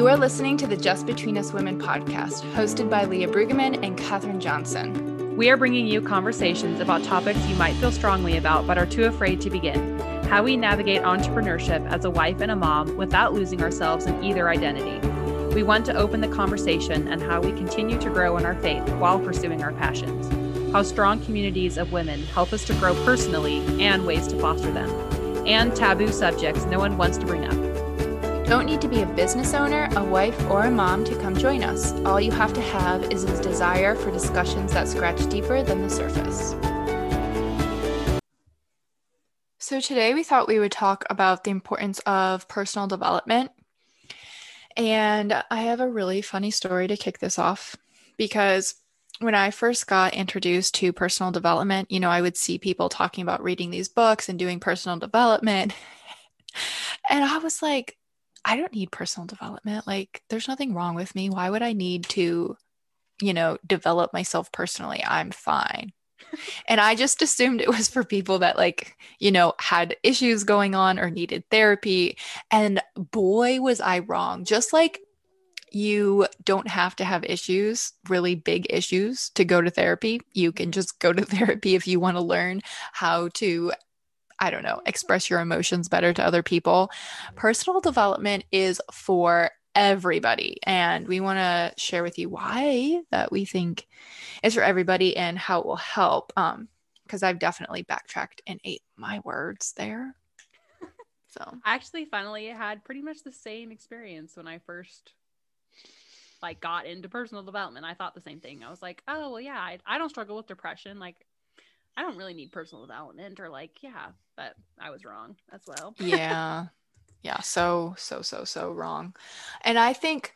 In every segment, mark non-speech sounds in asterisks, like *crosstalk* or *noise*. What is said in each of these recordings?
You are listening to the Just Between Us Women podcast, hosted by Leah Brueggemann and Katherine Johnson. We are bringing you conversations about topics you might feel strongly about but are too afraid to begin. How we navigate entrepreneurship as a wife and a mom without losing ourselves in either identity. We want to open the conversation and how we continue to grow in our faith while pursuing our passions. How strong communities of women help us to grow personally and ways to foster them. And taboo subjects no one wants to bring up. Don't need to be a business owner, a wife, or a mom to come join us. All you have to have is a desire for discussions that scratch deeper than the surface. So, today we thought we would talk about the importance of personal development. And I have a really funny story to kick this off because when I first got introduced to personal development, you know, I would see people talking about reading these books and doing personal development. *laughs* and I was like, I don't need personal development. Like, there's nothing wrong with me. Why would I need to, you know, develop myself personally? I'm fine. *laughs* and I just assumed it was for people that, like, you know, had issues going on or needed therapy. And boy, was I wrong. Just like you don't have to have issues, really big issues, to go to therapy. You can just go to *laughs* therapy if you want to learn how to I don't know, express your emotions better to other people. Personal development is for everybody. And we want to share with you why that we think is for everybody and how it will help. Um, because I've definitely backtracked and ate my words there. *laughs* So I actually finally had pretty much the same experience when I first like got into personal development. I thought the same thing. I was like, oh well yeah, I, I don't struggle with depression. Like I don't really need personal development or like, yeah, but I was wrong as well. *laughs* yeah. Yeah. So, so, so, so wrong. And I think,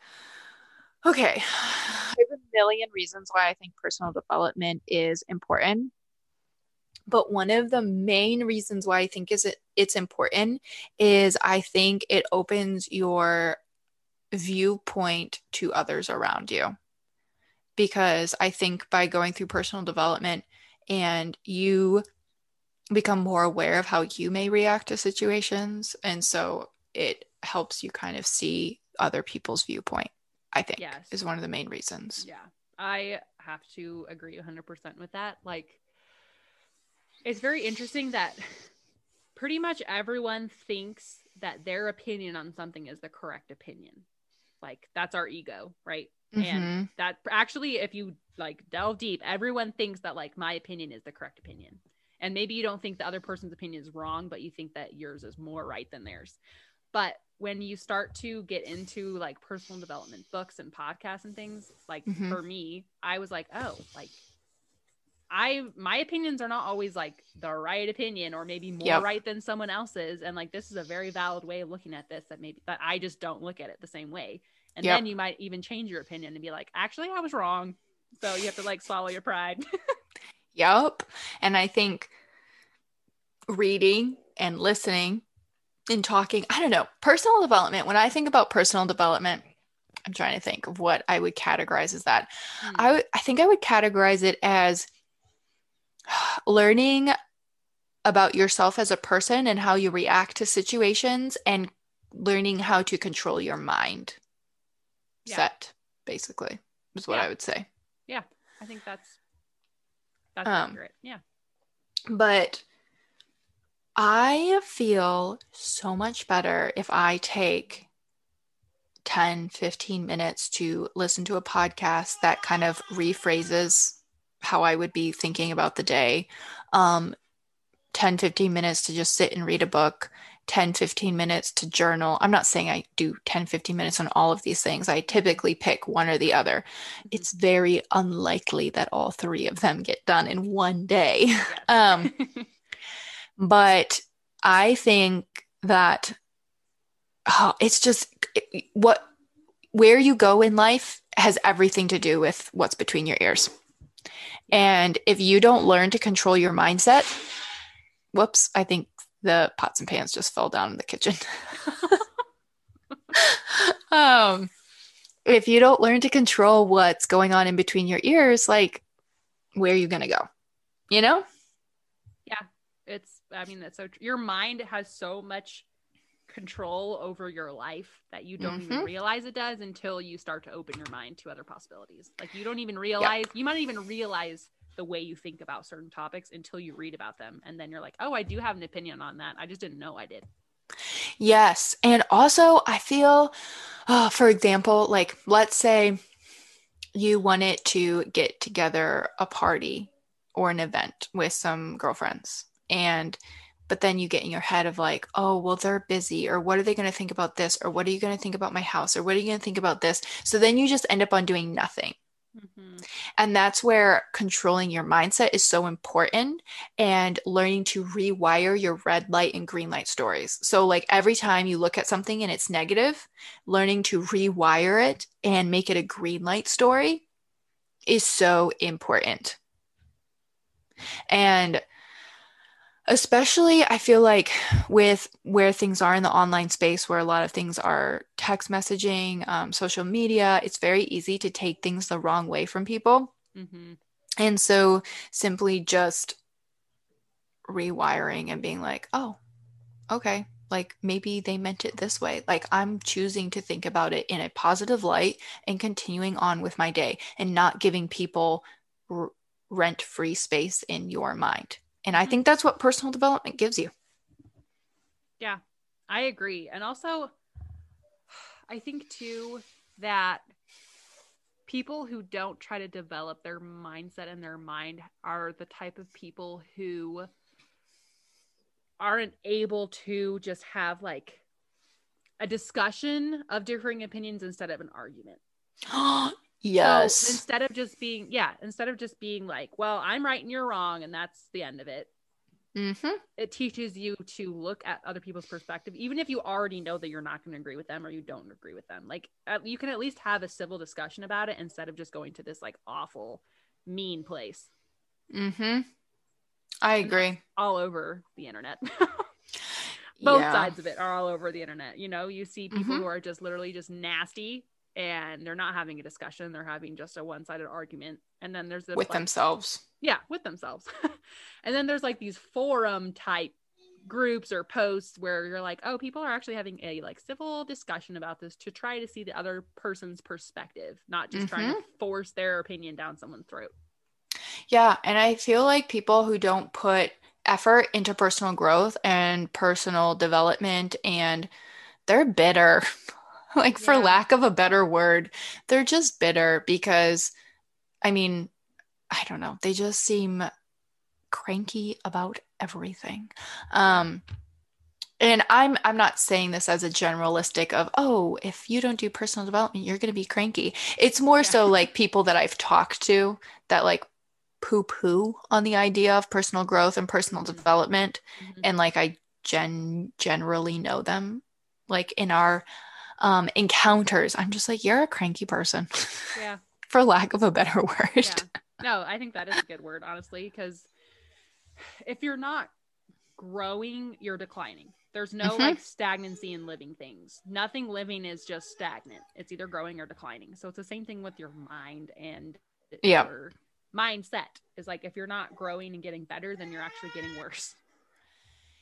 okay, *sighs* there's a million reasons why I think personal development is important. But one of the main reasons why I think is it, it's important is I think it opens your viewpoint to others around you. Because I think by going through personal development, and you become more aware of how you may react to situations. And so it helps you kind of see other people's viewpoint, I think, yes. is one of the main reasons. Yeah. I have to agree 100% with that. Like, it's very interesting that pretty much everyone thinks that their opinion on something is the correct opinion. Like, that's our ego, right? Mm-hmm. And that actually, if you like delve deep, everyone thinks that like my opinion is the correct opinion. And maybe you don't think the other person's opinion is wrong, but you think that yours is more right than theirs. But when you start to get into like personal development books and podcasts and things, like mm-hmm. for me, I was like, oh, like I my opinions are not always like the right opinion or maybe more yep. right than someone else's and like this is a very valid way of looking at this that maybe that I just don't look at it the same way. And yep. then you might even change your opinion and be like, actually I was wrong. So you have to like swallow your pride. *laughs* yep. And I think reading and listening and talking, I don't know, personal development, when I think about personal development, I'm trying to think of what I would categorize as that. Mm. I, w- I think I would categorize it as learning about yourself as a person and how you react to situations and learning how to control your mind yeah. set basically is what yeah. i would say yeah i think that's that's um, accurate. Yeah. but i feel so much better if i take 10 15 minutes to listen to a podcast that kind of rephrases how i would be thinking about the day. Um 10 15 minutes to just sit and read a book 10 15 minutes to journal. I'm not saying i do 10 15 minutes on all of these things. I typically pick one or the other. Mm-hmm. it's very unlikely that all three of them get done in one day. Yes. *laughs* um, but i think that oh, it's just what where you go in life has everything to do with what's between your ears. And if you don't learn to control your mindset whoops i think the pots and pans just fell down in the kitchen. *laughs* um, if you don't learn to control what's going on in between your ears, like where are you going to go? You know? Yeah. It's, I mean, that's so, tr- your mind has so much control over your life that you don't even Mhm. realize it does until you start to open your mind to other possibilities. Like you don't even realize you might not even realize the way you think about certain topics until you read about them and then you're like, "Oh, I do have an opinion on that. I just didn't know I did." Yes. And also, I feel, uh, for example, like let's say you wanted to get together a party or an event with some girlfriends. And, but then you get in your head of like, oh, well, they're busy, or what are they going to think about this? Or what are you going to think about my house? Or what are you going to think about this? So then you just end up on doing nothing. Mm-hmm. And that's where controlling your mindset is so important and learning to rewire your red light and green light stories. So, like every time you look at something and it's negative, learning to rewire it and make it a green light story is so important. And especially, I feel like with where things are in the online space, where a lot of things are text messaging, um, social media, it's very easy to take things the wrong way from people. Mm-hmm. And so simply just rewiring and being like, oh, okay, like maybe they meant it this way. Like I'm choosing to think about it in a positive light and continuing on with my day and not giving people r- rent free space in your mind. And I think that's what personal development gives you. Yeah, I agree. And also, I think too that people who don't try to develop their mindset and their mind are the type of people who aren't able to just have like a discussion of differing opinions instead of an argument. *gasps* *gasps* *gasps* yes. So instead of just being, yeah, instead of just being like, well, I'm right and you're wrong, and that's the end of it, mm-hmm. it teaches you to look at other people's perspective, even if you already know that you're not going to agree with them or you don't agree with them. Like, uh, you can at least have a civil discussion about it instead of just going to this like awful, mean place Mm-hmm. I agree. all over the internet. *laughs* Both Yeah. sides of it are all over the internet. You know, you see people Mhm. who are just literally just nasty and they're not having a discussion, they're having just a one sided argument. And then there's this With like, themselves. yeah with themselves *laughs* and then there's like these forum type groups or posts where you're like oh people are actually having a like civil discussion about this to try to see the other person's perspective not just trying to mm-hmm. force their opinion down someone's throat Yeah, and I feel like people who don't put effort into personal growth and personal development and they're bitter. *laughs* *laughs* Like for Yeah. lack of a better word, they're just bitter because I mean, I don't know, they just seem cranky about everything. Um and I'm I'm not saying this as a generalistic of, oh, if you don't do personal development, you're going to be cranky. It's more Yeah. so like people that I've talked to that like poo poo on the idea of personal growth and personal Mhm. development. Mhm. And like I gen generally know them. Like in our um encounters, I'm just like, you're a cranky person, yeah. *laughs* for lack of a better word. yeah. No i think that is a good word honestly because if you're not growing you're declining. There's no Mhm. like stagnancy in living things. Nothing living is just stagnant. It's either growing or declining. So it's the same thing with your mind and Yeah. your mindset. Is like if you're not growing and getting better then you're actually getting worse.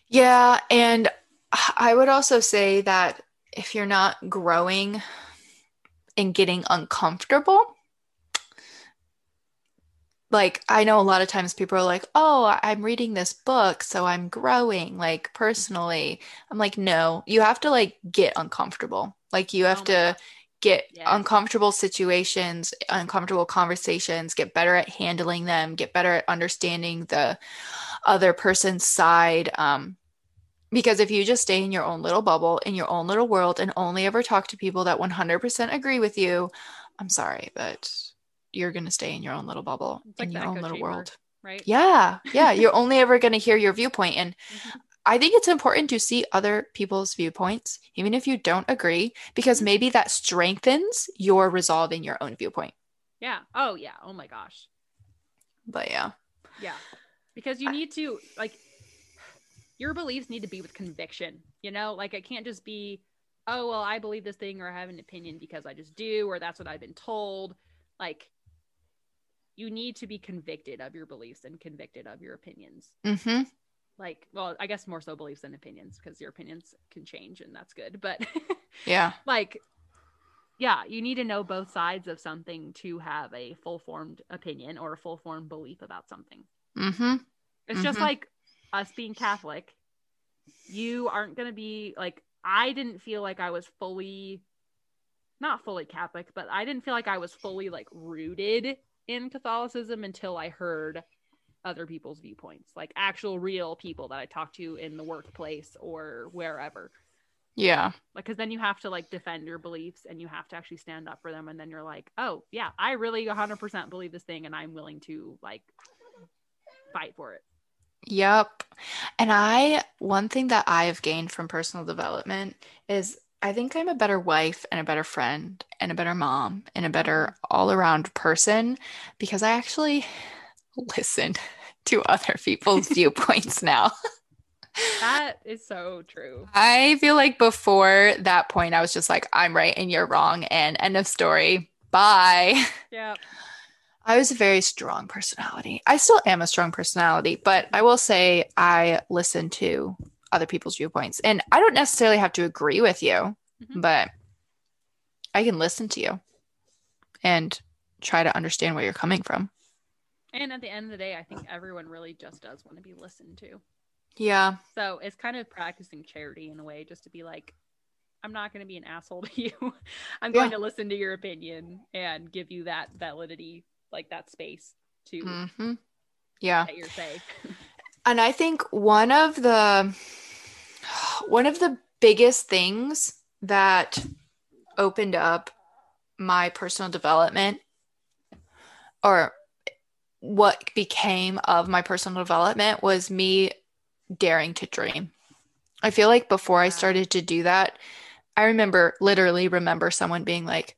Yeah, and I would also say that if you're not growing and getting uncomfortable, like I know a lot of times people are like, "Oh, I'm reading this book, so I'm growing like personally." I'm like, "No, you have to like get uncomfortable. Like you have Oh to get Yes. uncomfortable situations, uncomfortable conversations, get better at handling them, get better at understanding the other person's side. Um, because if you just stay in your own little bubble, in your own little world, and only ever talk to people that 100% agree with you, I'm sorry, but you're going to stay in your own little bubble, like in your own little chamber. world. right Yeah, yeah, *laughs* you're only ever going to hear your viewpoint. And Mhm. I think it's important to see other people's viewpoints, even if you don't agree, because Mhm. maybe that strengthens your resolve in your own viewpoint. yeah oh yeah oh my gosh But yeah. Yeah. Because you need to like your beliefs need to be with conviction, you know? Like it can't just be, oh well, I believe this thing or I have an opinion because I just do or that's what I've been told. Like you need to be convicted of your beliefs and convicted of your opinions. Mm-hmm. like well i guess more so beliefs than opinions because your opinions can change and that's good but *laughs* Yeah. like yeah you need to know both sides of something to have a full formed opinion or a full formed belief about something Mm-hmm. it's just Mhm. like us being catholic you aren't going to be like i didn't feel like i was fully not fully catholic but i didn't feel like i was fully like rooted in catholicism until i heard other people's viewpoints like actual real people that i talked to in the workplace or wherever Yeah. like because then you have to like defend your beliefs and you have to actually stand up for them and then you're like oh yeah i really 100% believe this thing and i'm willing to like fight for it Yep. And I, one thing that I have gained from personal development is I think I'm a better wife and a better friend and a better mom and a better mm-hmm. all around person because I actually *laughs* listen *laughs* to other people's *laughs* viewpoints now. that is so true I feel like before that point, I was just like, I'm right and you're wrong, and end of story. Bye. yeah I was a very strong personality. I still am a strong personality, but I will say I listen to other people's viewpoints. And I don't necessarily have to agree with you, Mhm. but I can listen to you and try to understand where you're coming from. and at the end of the day i think everyone really just does want to be listened to Yeah. so it's kind of practicing charity in a way just to be like i'm not going to be an asshole to you *laughs* i'm going Yeah. to listen to your opinion and give you that validity like that space to hmm Yeah. get your say *laughs* And I think one of the one of the biggest things that opened up my personal development or what became of my personal development was me daring to dream. I feel like before I started to do that, I remember literally remember someone being like,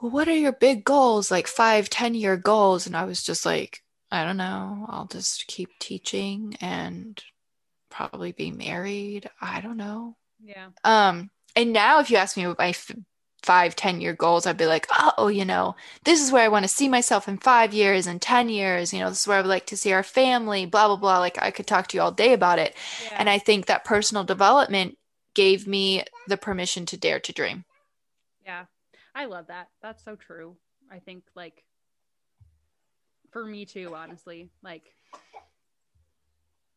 well, what are your big goals? Like five, 10 year goals. And I was just like, I don't know. I'll just keep teaching and probably be married. I don't know. yeah Um, and now if you ask me what my f- five, 10 year goals, I'd be like, oh, you know, this is where I want to see myself in five years and 10 years. You know, this is where I would like to see our family, blah, blah, blah. Like I could talk to you all day about it. yeah And I think that personal development gave me the permission to dare to dream. Yeah. I love that. That's so true. I think like for me too, honestly, like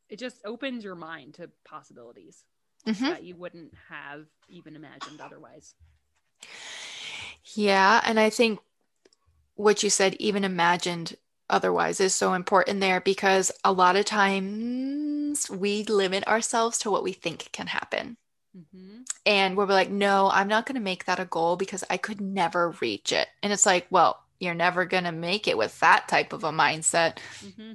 it just opens your mind to possibilities Mhm. that you wouldn't have even imagined otherwise. Yeah, and I think what you said, even imagined otherwise, is so important there because a lot of times we limit ourselves to what we think can happen. Mm-hmm. And we're like, no, I'm not going to make that a goal because I could never reach it. And it's like, well, you're never going to make it with that type of a mindset. Mm-hmm.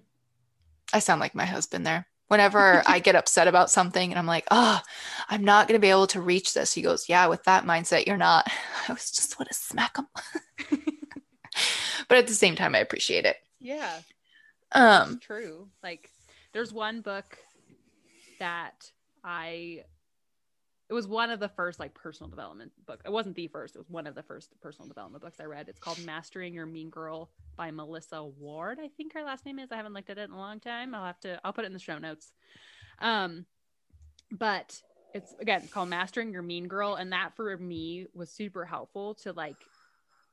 I sound like my husband there. Whenever I get upset about something and I'm like, oh, I'm not going to be able to reach this. He goes, yeah, with that mindset, you're not. *laughs* I was just want to smack him. *laughs* but at the same time, I appreciate it. Yeah. Um, It's true. Like there's one book that I it was one of the first like personal development book. It wasn't the first, it was one of the first personal development books I read. It's called Mastering Your Mean Girl by Melissa Ward. I think her last name is. I haven't looked at it in a long time. I'll have to I'll put it in the show notes. Um but it's again called Mastering Your Mean Girl and that for me was super helpful to like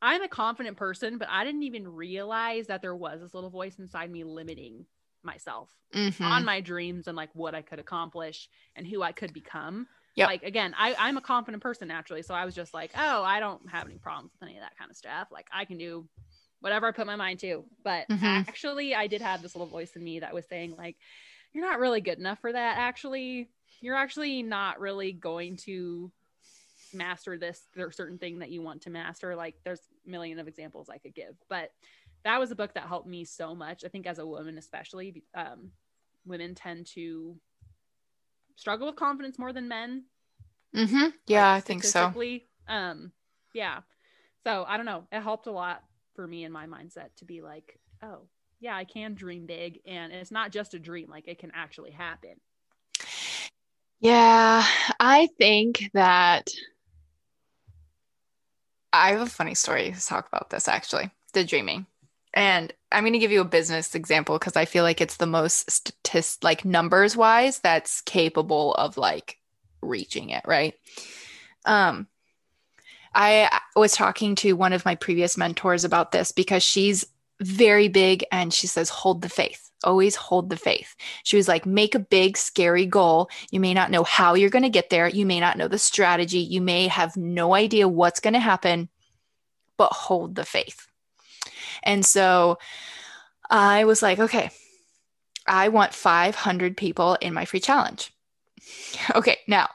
I'm a confident person, but I didn't even realize that there was this little voice inside me limiting myself mhm. on my dreams and like what I could accomplish and who I could become. Yep. Like again, I, I'm a confident person naturally. So I was just like, oh, I don't have any problems with any of that kind of stuff. Like I can do whatever I put my mind to. But Mhm. actually I did have this little voice in me that was saying, like, you're not really good enough for that. Actually, you're actually not really going to master this there's certain thing that you want to master like there's a million of examples i could give but that was a book that helped me so much i think as a woman especially um, women tend to struggle with confidence more than men Mm-hmm. Yeah, like, I think so. um yeah so i don't know it helped a lot for me in my mindset to be like oh yeah i can dream big and it's not just a dream like it can actually happen Yeah, I think that I have a funny story to talk about this actually, the dreaming. And I'm going to give you a business example because I feel like it's the most statist like numbers wise that's capable of like reaching it, right? Um I was talking to one of my previous mentors about this because she's very big and she says hold the faith. Always hold the faith. She was like make a big scary goal. You may not know how you're going to get there. You may not know the strategy. You may have no idea what's going to happen, but hold the faith. And so I was like, okay, I want 500 people in my free challenge. *laughs* Okay, now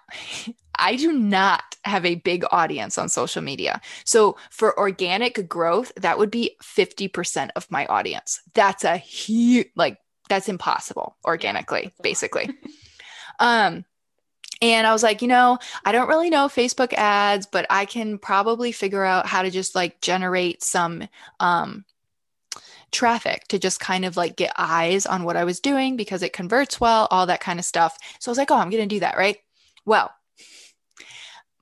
I do not have a big audience on social media. So for organic growth, that would be 50% of my audience. That's a huge, like, that's impossible organically, yeah, that's basically. um, and I was like, you know, I don't really know Facebook ads, but I can probably figure out how to just like generate some um, traffic to just kind of like get eyes on what I was doing because it converts well, all that kind of stuff. So I was like, oh, I'm going to do that, right? Well,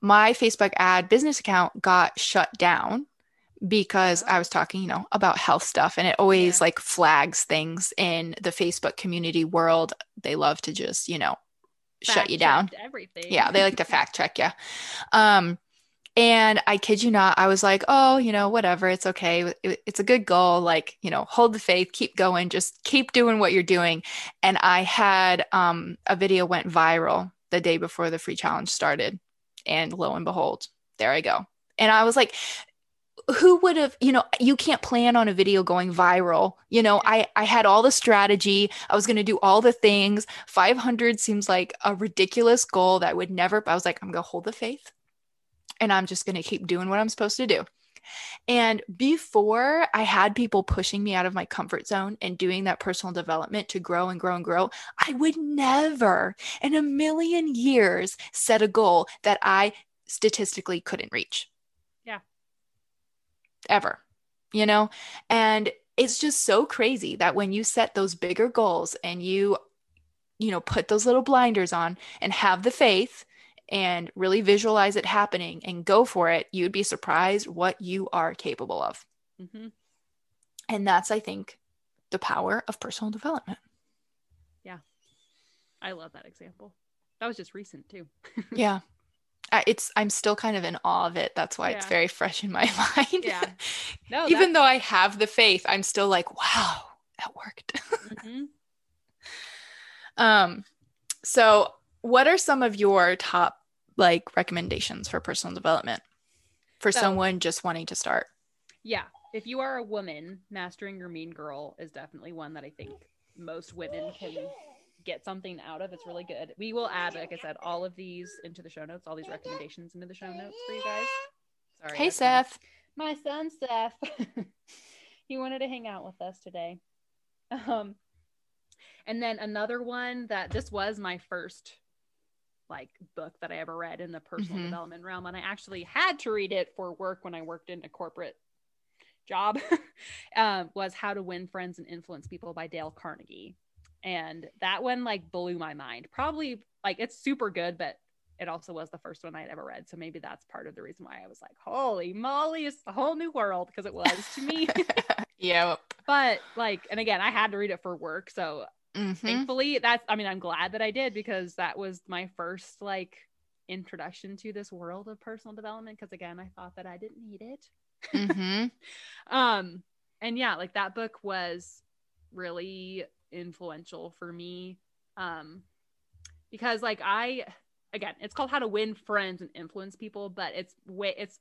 my Facebook ad business account got shut down because I was talking, you know, about health stuff and it always yeah. like flags things in the Facebook community world. They love to just, you know, fact shut you down. Everything. Yeah, they like to *laughs* fact check you. Um and I kid you not, I was like, oh, you know, whatever, it's okay. It's a good goal. Like, you know, hold the faith, keep going, just keep doing what you're doing. And I had um, a video went viral the day before the free challenge started. And lo and behold, there I go. And I was like, who would have you know you can't plan on a video going viral you know i i had all the strategy i was going to do all the things 500 seems like a ridiculous goal that would never i was like i'm going to hold the faith and I'm just going to keep doing what I'm supposed to do. And before I had people pushing me out of my comfort zone and doing that personal development to grow and grow and grow, I would never in a million years set a goal that I statistically couldn't reach. Yeah. Ever, you know? And it's just so crazy that when you set those bigger goals and you, you know, put those little blinders on and have the faith and really visualize it happening and go for it, you'd be surprised what you are capable of. Mm-hmm. And that's, I think, the power of personal development. Yeah. I love that example. That was just recent too. *laughs* yeah. It's I'm still kind of in awe of it. That's why yeah. it's very fresh in my *laughs* mind. Yeah. No, *laughs* Even though I have the faith, I'm still like, wow, that worked. mm-hmm. Um so what are some of your top like recommendations for personal development for so, someone just wanting to start? Yeah. If you are a woman, mastering your mean girl is definitely one that I think most women can get something out of. It's really good. We will add, like I said, all of these into the show notes, all these recommendations into the show notes for you guys. Sorry. Hey, Seth. My, my son, Seth. *laughs* he wanted to hang out with us today. Um, and then another one that this was my first like book that I ever read in the personal mm-hmm. development realm. And I actually had to read it for work when I worked in a corporate job, um, *laughs* was How to Win Friends and Influence People by Dale Carnegie. And that one like blew my mind. Probably like it's super good, but it also was the first one I'd ever read. So maybe that's part of the reason why I was like, holy moly, it's a whole new world because it was to me. *laughs* yep. But like, and again, I had to read it for work. So Mm-hmm. Thankfully, that's I mean, I'm glad that I did because that was my first like introduction to this world of personal development because again, I thought that I didn't need it. Mm-hmm. *laughs* um and yeah, like that book was really influential for me um because like I again, it's called How to Win Friends and Influence People, but it's way it's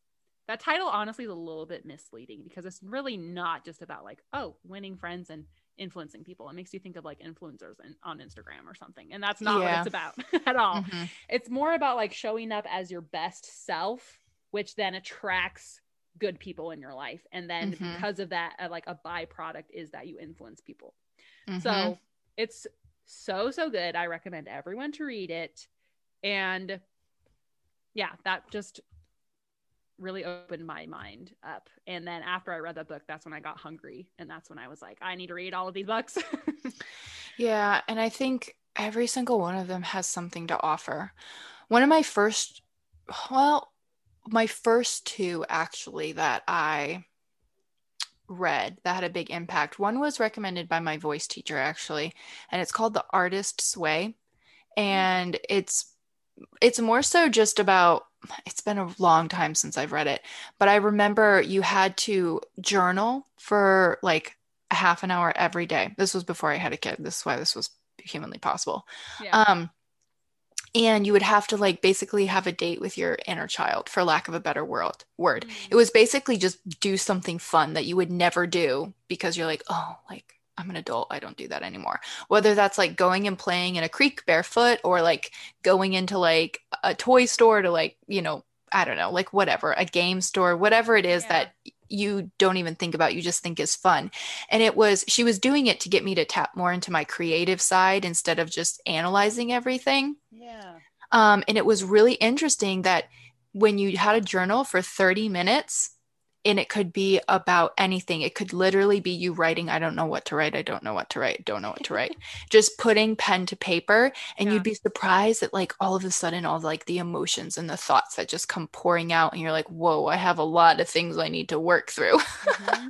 that title honestly is a little bit misleading because it's really not just about like oh winning friends and influencing people. It makes you think of like influencers in, on Instagram or something. And that's not yeah. what it's about *laughs* at all. Mm-hmm. It's more about like showing up as your best self, which then attracts good people in your life. And then mm-hmm. because of that, uh, like a byproduct is that you influence people. Mm-hmm. So it's so, so good. I recommend everyone to read it. And yeah, that just really opened my mind up. And then after I read that book, that's when I got hungry. And that's when I was like, I need to read all of these books. *laughs* yeah. And I think every single one of them has something to offer. One of my first, well, my first two actually that I read that had a big impact. One was recommended by my voice teacher, actually, and it's called The Artist's Way. Mm. And it's it's more so just about it's been a long time since I've read it, but I remember you had to journal for like a half an hour every day. This was before I had a kid. This is why this was humanly possible. Yeah. Um, and you would have to like basically have a date with your inner child for lack of a better word word mm-hmm. it was basically just do something fun that you would never do because you're like oh like i'm an adult i don't do that anymore. Whether that's like going and playing in a creek barefoot or like going into like a toy store to like you know i don't know like whatever a game store whatever it is yeah. that you don't even think about you just think is fun. And it was she was doing it to get me to tap more into my creative side instead of just analyzing everything. Yeah. Um, and it was really interesting that when you had a journal for 30 minutes and it could be about anything. It could literally be you writing, I don't know what to write. I don't know what to write. Don't know what to write. *laughs* Just putting pen to paper. And yeah. you'd be surprised at like all of a sudden, all like the emotions and the thoughts that just come pouring out. And you're like, whoa, I have a lot of things I need to work through. Mm-hmm.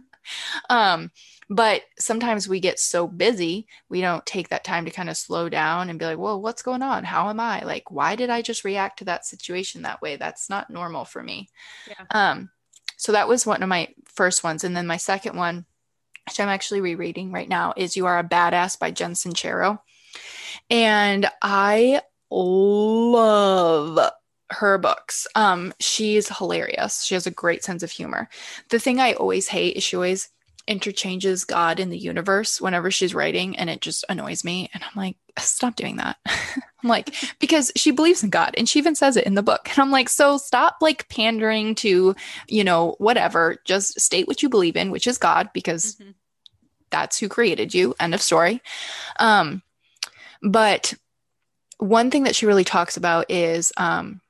*laughs* um, but sometimes we get so busy, we don't take that time to kind of slow down and be like, whoa, what's going on? How am I? Like, why did I just react to that situation that way? That's not normal for me. Yeah. Um, so that was one of my first ones. And then my second one, which I'm actually rereading right now, is You Are a Badass by Jen Sincero. And I love her books. Um, she's hilarious. She has a great sense of humor. The thing I always hate is she always interchanges God in the universe whenever she's writing, and it just annoys me. And I'm like, stop doing that. *laughs* I'm like, because she believes in God and she even says it in the book. *laughs* And I'm like, so stop like pandering to, you know, whatever. Just state what you believe in, which is God, because mm-hmm. that's who created you. End of story. Um, but one thing that she really talks about is um,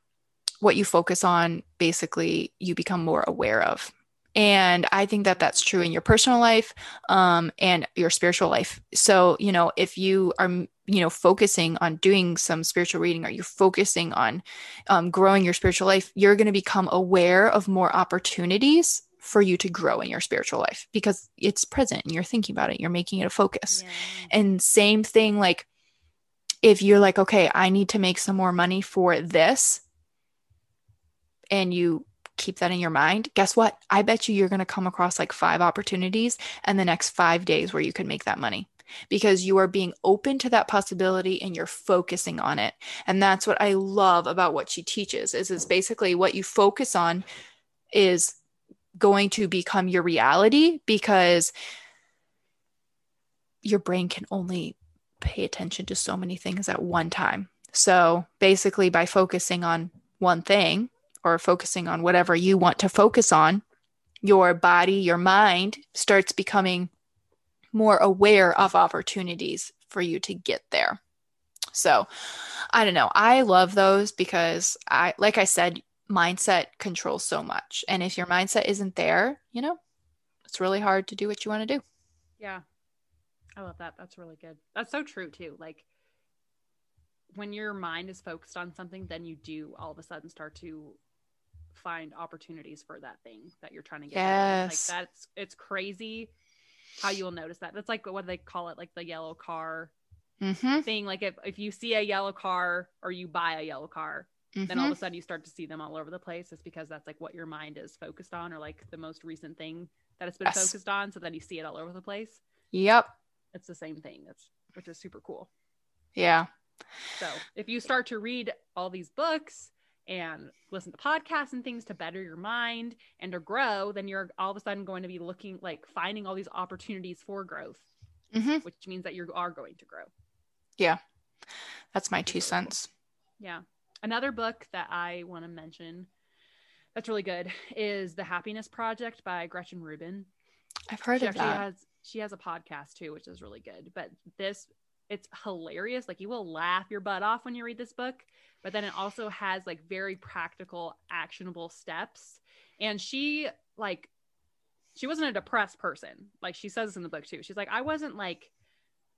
what you focus on, basically, you become more aware of. And I think that that's true in your personal life um, and your spiritual life. So, you know, if you are, you know, focusing on doing some spiritual reading or you're focusing on um, growing your spiritual life, you're going to become aware of more opportunities for you to grow in your spiritual life because it's present and you're thinking about it, you're making it a focus. Yeah. And same thing, like if you're like, okay, I need to make some more money for this, and you keep that in your mind, guess what? I bet you you're going to come across like five opportunities in the next five days where you can make that money because you are being open to that possibility and you're focusing on it. And that's what I love about what she teaches is it's basically what you focus on is going to become your reality because your brain can only pay attention to so many things at one time. So basically by focusing on one thing, or focusing on whatever you want to focus on, your body, your mind starts becoming more aware of opportunities for you to get there. So, I don't know. I love those because I like I said mindset controls so much. And if your mindset isn't there, you know, it's really hard to do what you want to do. Yeah. I love that. That's really good. That's so true too. Like when your mind is focused on something, then you do all of a sudden start to find opportunities for that thing that you're trying to get. Yes. Like that's it's crazy how you'll notice that. That's like what they call it, like the yellow car mm-hmm. thing. Like if, if you see a yellow car or you buy a yellow car, mm-hmm. then all of a mm-hmm. sudden you start to see them all over the place. It's because that's like what your mind is focused on or like the most recent thing that it's been yes. focused on. So then you see it all over the place. Yep. It's the same thing. That's which is super cool. Yeah. So if you start to read all these books and listen to podcasts and things to better your mind and to grow, then you're all of a sudden going to be looking like finding all these opportunities for growth, mm-hmm. which means that you are going to grow. Yeah. That's my two cents. Yeah. Another book that I want to mention that's really good is The Happiness Project by Gretchen Rubin. I've heard she of that. Has, she has a podcast too, which is really good. But this, it's hilarious. Like you will laugh your butt off when you read this book but then it also has like very practical actionable steps. And she like she wasn't a depressed person like she says in the book too. She's like i wasn't like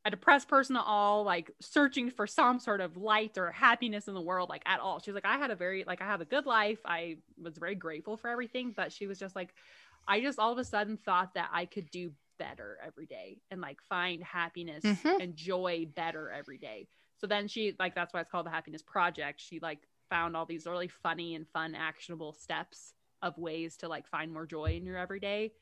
a depressed person at all like searching for some sort of light or happiness in the world like at all. She's like i had a very like i have a good life. I was very grateful for everything but she was just like I just all of a sudden thought that I could do better every day and like find happiness Mhm. and joy better every day. So then she like that's why it's called the happiness project. She like found all these really funny and fun actionable steps of ways to like find more joy in your everyday.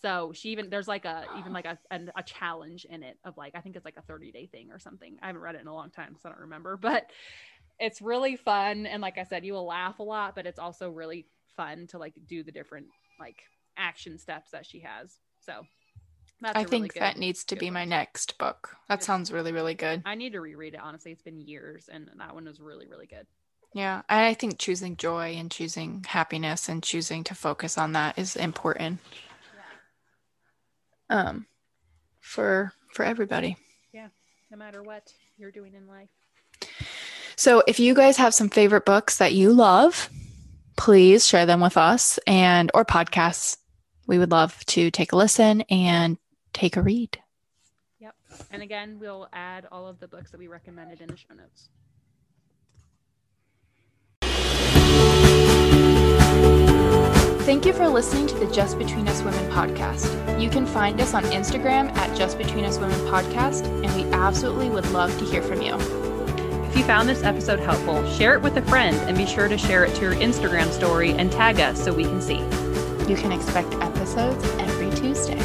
So she even there's like a even like a an, a challenge in it of like I think it's like a 30 day thing or something. I haven't read it in a long time, so I don't remember, *laughs* but it's really fun and like I said, you will laugh a lot, but it's also really fun to like do the different like action steps that she has. So that's I really think good- that needs to be my next book. That Yes. sounds really, really good. I need to reread it. Honestly, it's been years, and that one was really, really good. Yeah. And I think choosing joy and choosing happiness and choosing to focus on that is important. Um for for everybody. Yeah, no matter what you're doing in life. So if you guys have some favorite books that you love, please share them with us and or podcasts. We would love to take a listen and take a read. Yep. And again, we'll add all of the books that we recommended in the show notes. Thank you for listening to the Just Between Us Women podcast. You can find us on Instagram at Just Between Us Women podcast, and we absolutely would love to hear from you. If you found this episode helpful, share it with a friend and be sure to share it to your Instagram story and tag us so we can see. You can expect episodes every Tuesday.